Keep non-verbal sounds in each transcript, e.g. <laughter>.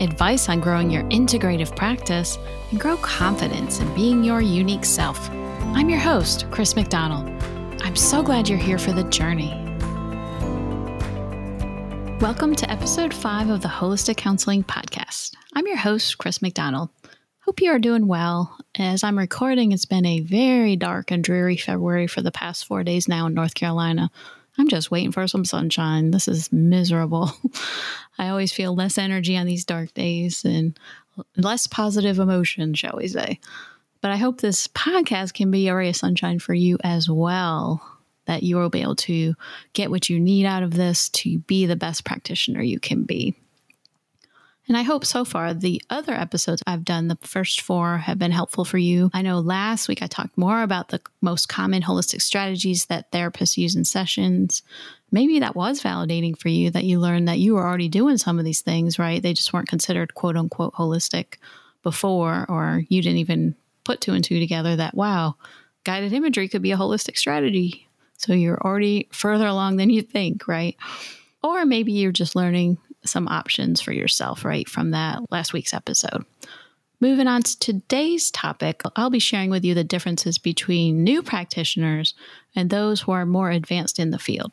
advice on growing your integrative practice, and grow confidence in being your unique self. I'm your host, Chris McDonald. I'm so glad you're here for the journey. Welcome to episode five of the Holistic Counseling Podcast. I'm your host, Chris McDonald. Hope you are doing well. As I'm recording, it's been a very dark and dreary February for the past four days now in North Carolina. I'm just waiting for some sunshine. This is miserable. <laughs> I always feel less energy on these dark days and less positive emotion, shall we say. But I hope this podcast can be a ray of sunshine for you as well, that you will be able to get what you need out of this to be the best practitioner you can be. And I hope so far the other episodes I've done, the first four, have been helpful for you. I know last week I talked more about the most common holistic strategies that therapists use in sessions. Maybe that was validating for you that you learned that you were already doing some of these things, right? They just weren't considered quote unquote holistic before, or you didn't even put two and two together that, wow, guided imagery could be a holistic strategy. So you're already further along than you think, right? Or maybe you're just learning some options for yourself, right, from that last week's episode. Moving on to today's topic, I'll be sharing with you the differences between new practitioners and those who are more advanced in the field.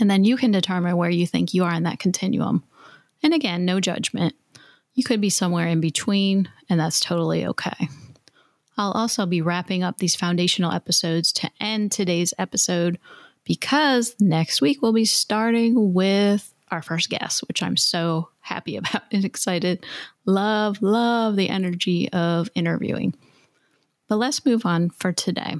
And then you can determine where you think you are in that continuum. And again, no judgment. You could be somewhere in between, and that's totally okay. I'll also be wrapping up these foundational episodes to end today's episode because next week we'll be starting with our first guest, which I'm so happy <laughs> about and excited. Love, love the energy of interviewing. But let's move on for today.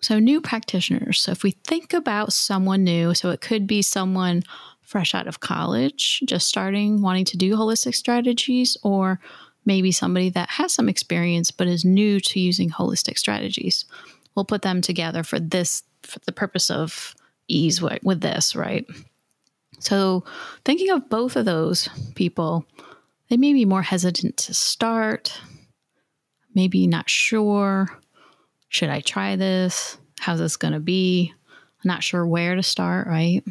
So, new practitioners. So, if we think about someone new, so it could be someone fresh out of college, just starting, wanting to do holistic strategies, or maybe somebody that has some experience but is new to using holistic strategies. We'll put them together for this, for the purpose of ease with, this, right? So, thinking of both of those people, they may be more hesitant to start, maybe not sure. Should I try this? How's this going to be? I'm not sure where to start, right?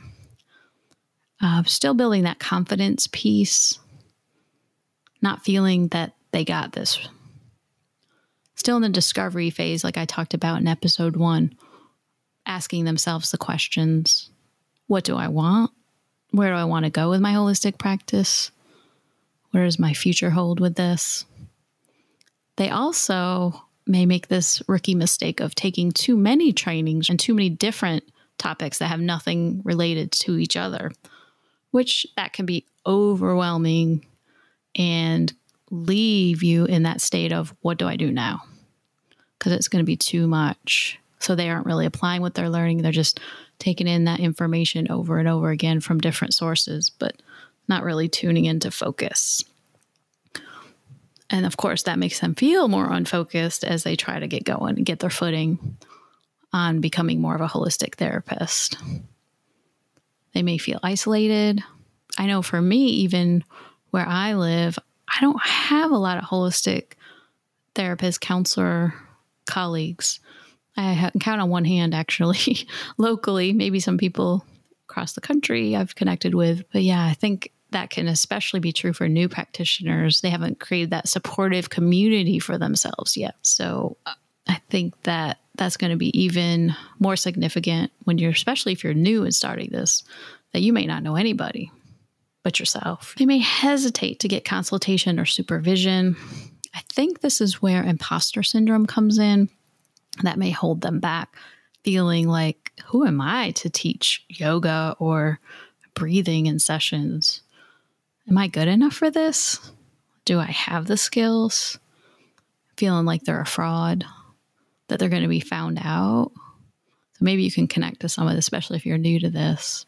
Uh, still building that confidence piece, not feeling that they got this. Still in the discovery phase, like I talked about in episode one, asking themselves the questions What do I want? where do I want to go with my holistic practice? Where does my future hold with this? They also may make this rookie mistake of taking too many trainings and too many different topics that have nothing related to each other, which that can be overwhelming and leave you in that state of what do I do now? Because it's going to be too much. So they aren't really applying what they're learning. They're just taking in that information over and over again from different sources, but not really tuning into focus. And of course, that makes them feel more unfocused as they try to get going and get their footing on becoming more of a holistic therapist. They may feel isolated. I know for me, even where I live, I don't have a lot of holistic therapist, counselor colleagues. I count on one hand, actually, <laughs> locally, maybe some people across the country I've connected with. But yeah, I think that can especially be true for new practitioners. They haven't created that supportive community for themselves yet. So uh, I think that that's going to be even more significant when you're, especially if you're new and starting this, that you may not know anybody but yourself. They may hesitate to get consultation or supervision. I think this is where imposter syndrome comes in that may hold them back, feeling like, who am I to teach yoga or breathing in sessions? Am I good enough for this? Do I have the skills? Feeling like they're a fraud, that they're going to be found out. So maybe you can connect to some of this, especially if you're new to this.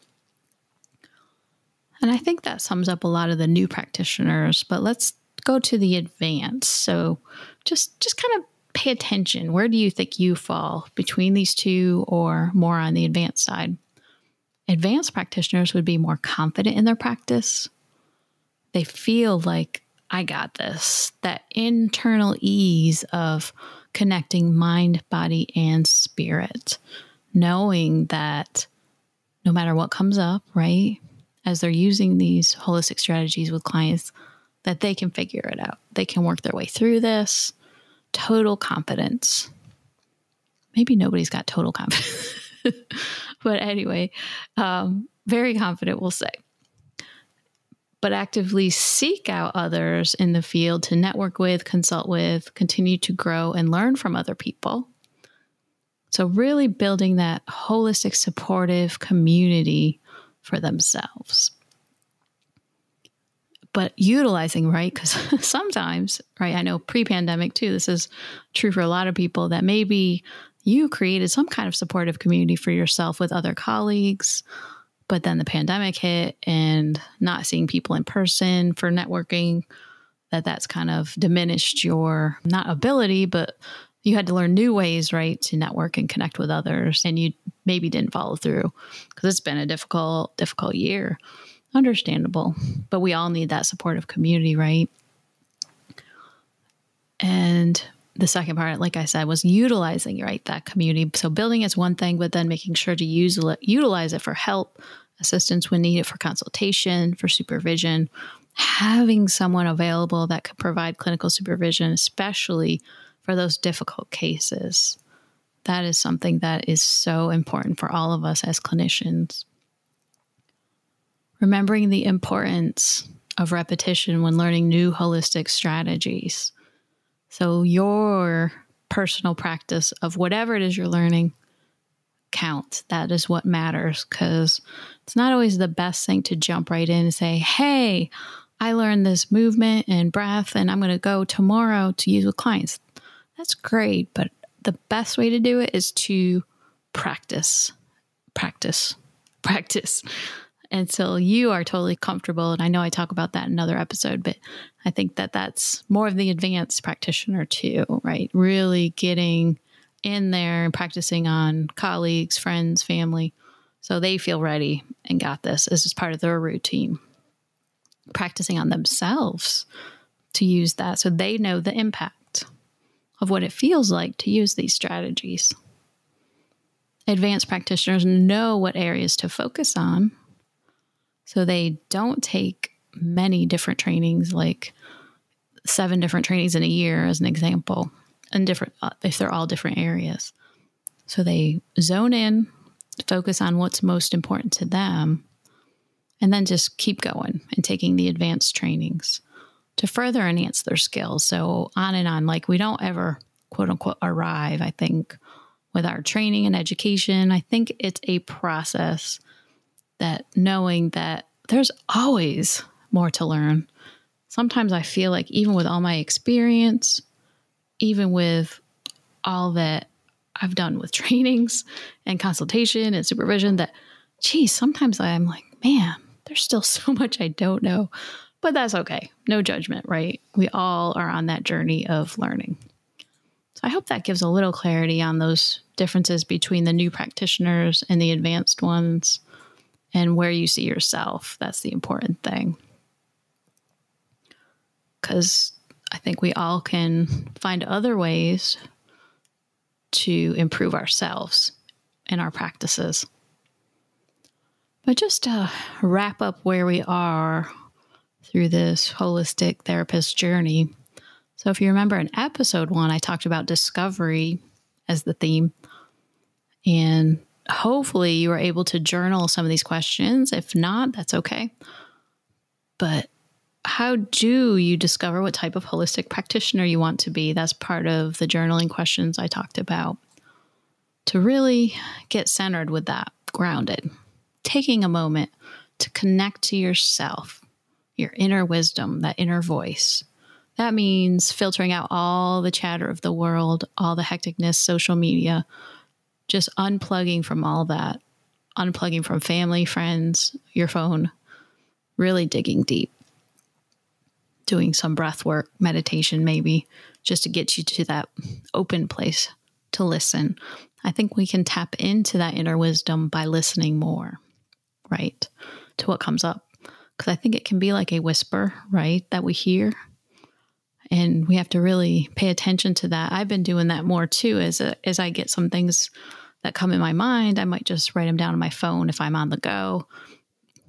And I think that sums up a lot of the new practitioners, but let's go to the advanced. So just just kind of pay attention. Where do you think you fall between these two or more on the advanced side? Advanced practitioners would be more confident in their practice. They feel like, I got this. That internal ease of connecting mind, body, and spirit, knowing that no matter what comes up, right, as they're using these holistic strategies with clients, that they can figure it out. They can work their way through this. Total confidence. Maybe nobody's got total confidence. <laughs> but anyway, um, very confident, we'll say. But actively seek out others in the field to network with, consult with, continue to grow and learn from other people. So, really building that holistic, supportive community for themselves. But utilizing, right? Because <laughs> sometimes, right, I know pre pandemic too, this is true for a lot of people that maybe you created some kind of supportive community for yourself with other colleagues, but then the pandemic hit and not seeing people in person for networking, that that's kind of diminished your not ability, but you had to learn new ways, right, to network and connect with others, and you maybe didn't follow through because it's been a difficult, difficult year. Understandable, but we all need that supportive community, right? And the second part, like I said, was utilizing right that community. So building is one thing, but then making sure to use utilize it for help, assistance when needed, for consultation, for supervision. Having someone available that could provide clinical supervision, especially for those difficult cases. That is something that is so important for all of us as clinicians. Remembering the importance of repetition when learning new holistic strategies. So, your personal practice of whatever it is you're learning count. That is what matters because it's not always the best thing to jump right in and say, Hey, I learned this movement and breath, and I'm going to go tomorrow to use with clients. That's great, but the best way to do it is to practice, practice, <laughs> practice until you are totally comfortable. And I know I talk about that in another episode, but I think that that's more of the advanced practitioner too, right? Really getting in there and practicing on colleagues, friends, family, so they feel ready and got this. This is part of their routine. Practicing on themselves to use that so they know the impact of what it feels like to use these strategies. Advanced practitioners know what areas to focus on, so they don't take many different trainings, like seven different trainings in a year, as an example, and different uh, if they're all different areas. So they zone in, focus on what's most important to them, and then just keep going and taking the advanced trainings to further enhance their skills. So on and on. Like we don't ever quote unquote arrive, I think, with our training and education. I think it's a process that knowing that there's always more to learn. Sometimes I feel like even with all my experience, even with all that I've done with <laughs> trainings and consultation and supervision, that geez, sometimes I'm like, man, there's still <laughs> so much I don't know but that's okay. No judgment, right? We all are on that journey of learning. So I hope that gives a little clarity on those differences between the new practitioners and the advanced ones and where you see yourself. That's the important thing. Because I think we all can find other ways to improve ourselves in our practices. But just to wrap up where we are through this holistic therapist journey. So, if you remember in episode one, I talked about discovery as the theme. And hopefully, you were able to journal some of these questions. If not, that's okay. But how do you discover what type of holistic practitioner you want to be? That's part of the journaling questions I talked about. To really get centered with that, grounded, taking a moment to connect to yourself your inner wisdom, that inner voice. That means filtering out all the chatter of the world, all the hecticness, social media, just unplugging from all that, unplugging from family, friends, your phone, really digging deep, doing some breath work, meditation, maybe, just to get you to that open place to listen. I think we can tap into that inner wisdom by listening more, right? To what comes up. Because I think it can be like a whisper, right? That we hear. And we have to really pay attention to that. I've been doing that more too as, a, as I get some things that come in my mind. I might just write them down on my phone if I'm on the go,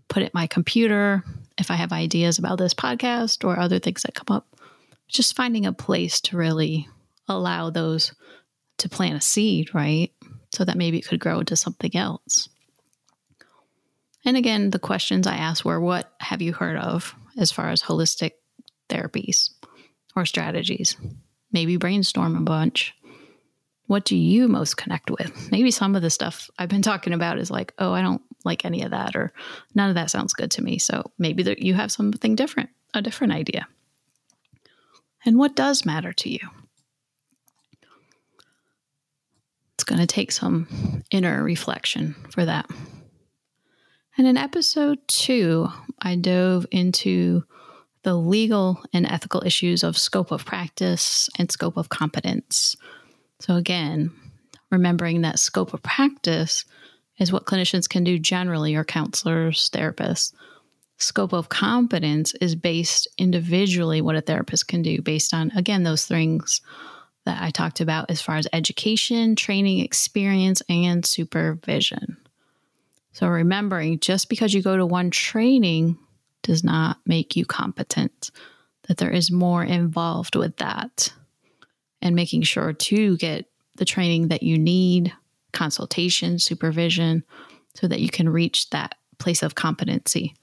put it in my computer if I have ideas about this podcast or other things that come up. Just finding a place to really allow those to plant a seed, right? So that maybe it could grow into something else. And again, the questions I asked were what have you heard of as far as holistic therapies or strategies? Maybe brainstorm a bunch. What do you most connect with? Maybe some of the stuff I've been talking about is like, oh, I don't like any of that, or none of that sounds good to me. So maybe you have something different, a different idea. And what does matter to you? It's going to take some inner reflection for that. And in episode two, I dove into the legal and ethical issues of scope of practice and scope of competence. So, again, remembering that scope of practice is what clinicians can do generally, or counselors, therapists. Scope of competence is based individually what a therapist can do based on, again, those things that I talked about as far as education, training, experience, and supervision. So, remembering just because you go to one training does not make you competent, that there is more involved with that. And making sure to get the training that you need, consultation, supervision, so that you can reach that place of competency.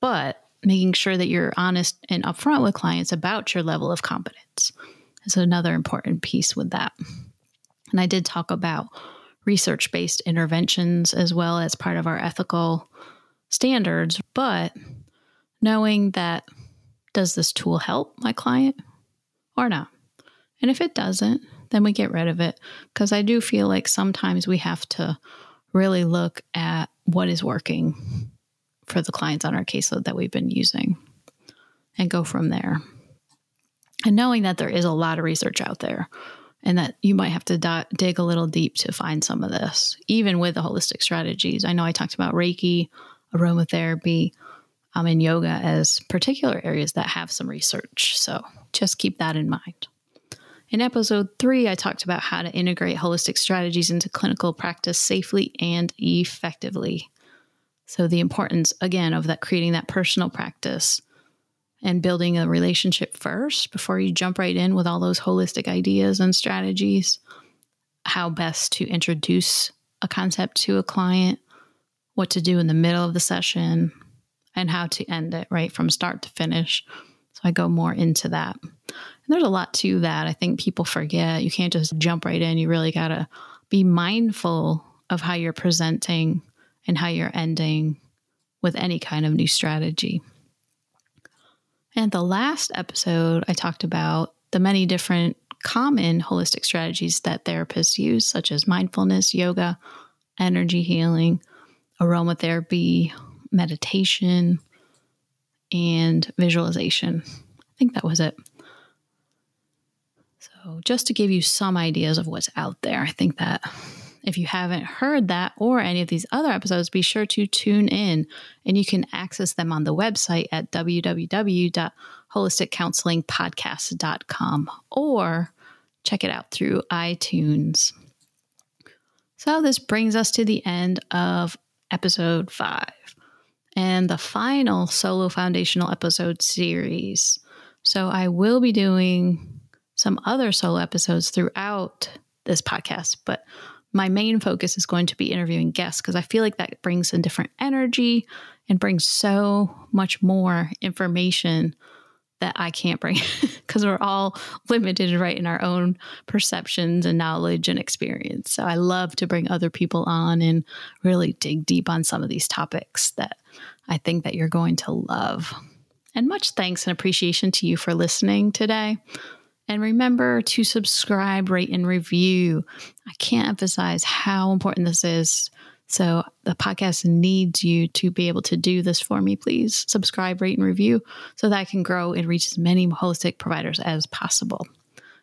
But making sure that you're honest and upfront with clients about your level of competence is another important piece with that. And I did talk about research based interventions as well as part of our ethical standards, but knowing that does this tool help my client or not? And if it doesn't, then we get rid of it because I do feel like sometimes we have to really look at what is working for the clients on our caseload that we've been using and go from there and knowing that there is a lot of research out there and that you might have to di- dig a little deep to find some of this, even with the holistic strategies. I know I talked about Reiki, aromatherapy, um, and yoga as particular areas that have some research. So just keep that in mind. In episode three, I talked about how to integrate holistic strategies into clinical practice safely and effectively. So, the importance, again, of that creating that personal practice and building a relationship first before you jump right in with all those holistic ideas and strategies. How best to introduce a concept to a client, what to do in the middle of the session, and how to end it right from start to finish. So I go more into that. And there's a lot to that. I think people forget. You can't just jump right in. You really got to be mindful of how you're presenting and how you're ending with any kind of new strategy. And the last episode, I talked about the many different common holistic strategies that therapists use, such as mindfulness, yoga, energy healing, aromatherapy, meditation, and visualization. I think that was it. So, just to give you some ideas of what's out there, I think that if you haven't heard that or any of these other episodes, be sure to tune in and you can access them on the website at www.holisticcounselingpodcast.com or check it out through iTunes. So, this brings us to the end of episode five and the final solo foundational episode series. So, I will be doing some other solo episodes throughout this podcast, but my main focus is going to be interviewing guests because I feel like that brings a different energy and brings so much more information that I can't bring <laughs> because we're all limited, right, in our own perceptions and knowledge and experience. So I love to bring other people on and really dig deep on some of these topics that I think that you're going to love. And much thanks and appreciation to you for listening today. And remember to subscribe, rate, and review. I can't emphasize how important this is. So the podcast needs you to be able to do this for me. Please subscribe, rate, and review so that I can grow and reach as many holistic providers as possible.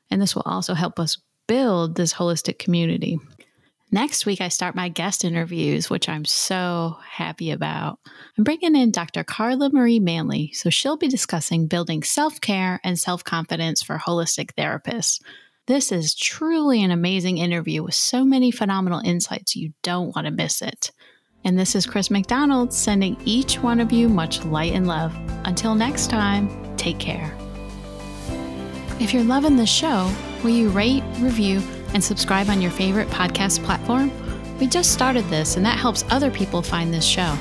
And this will also help us build this holistic community. Next week, I start my guest interviews, which I'm so happy about. I'm bringing in Dr. Carla Marie Manly, so she'll be discussing building self care and self confidence for holistic therapists. This is truly an amazing interview with so many phenomenal insights. You don't want to miss it. And this is Chris McDonald sending each one of you much light and love. Until next time, take care. If you're loving the show, will you rate, review, and subscribe on your favorite podcast platform? We just started this, and that helps other people find this show.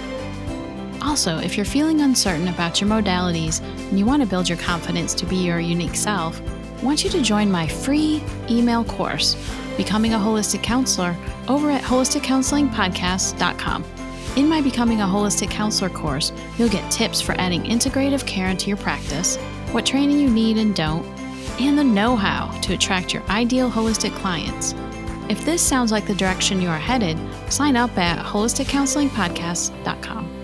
Also, if you're feeling uncertain about your modalities and you want to build your confidence to be your unique self, want you to join my free email course, Becoming a Holistic Counselor, over at holisticcounselingpodcast.com. In my Becoming a Holistic Counselor course, you'll get tips for adding integrative care into your practice, what training you need and don't, and the know how to attract your ideal holistic clients. If this sounds like the direction you are headed, sign up at holisticcounselingpodcast.com.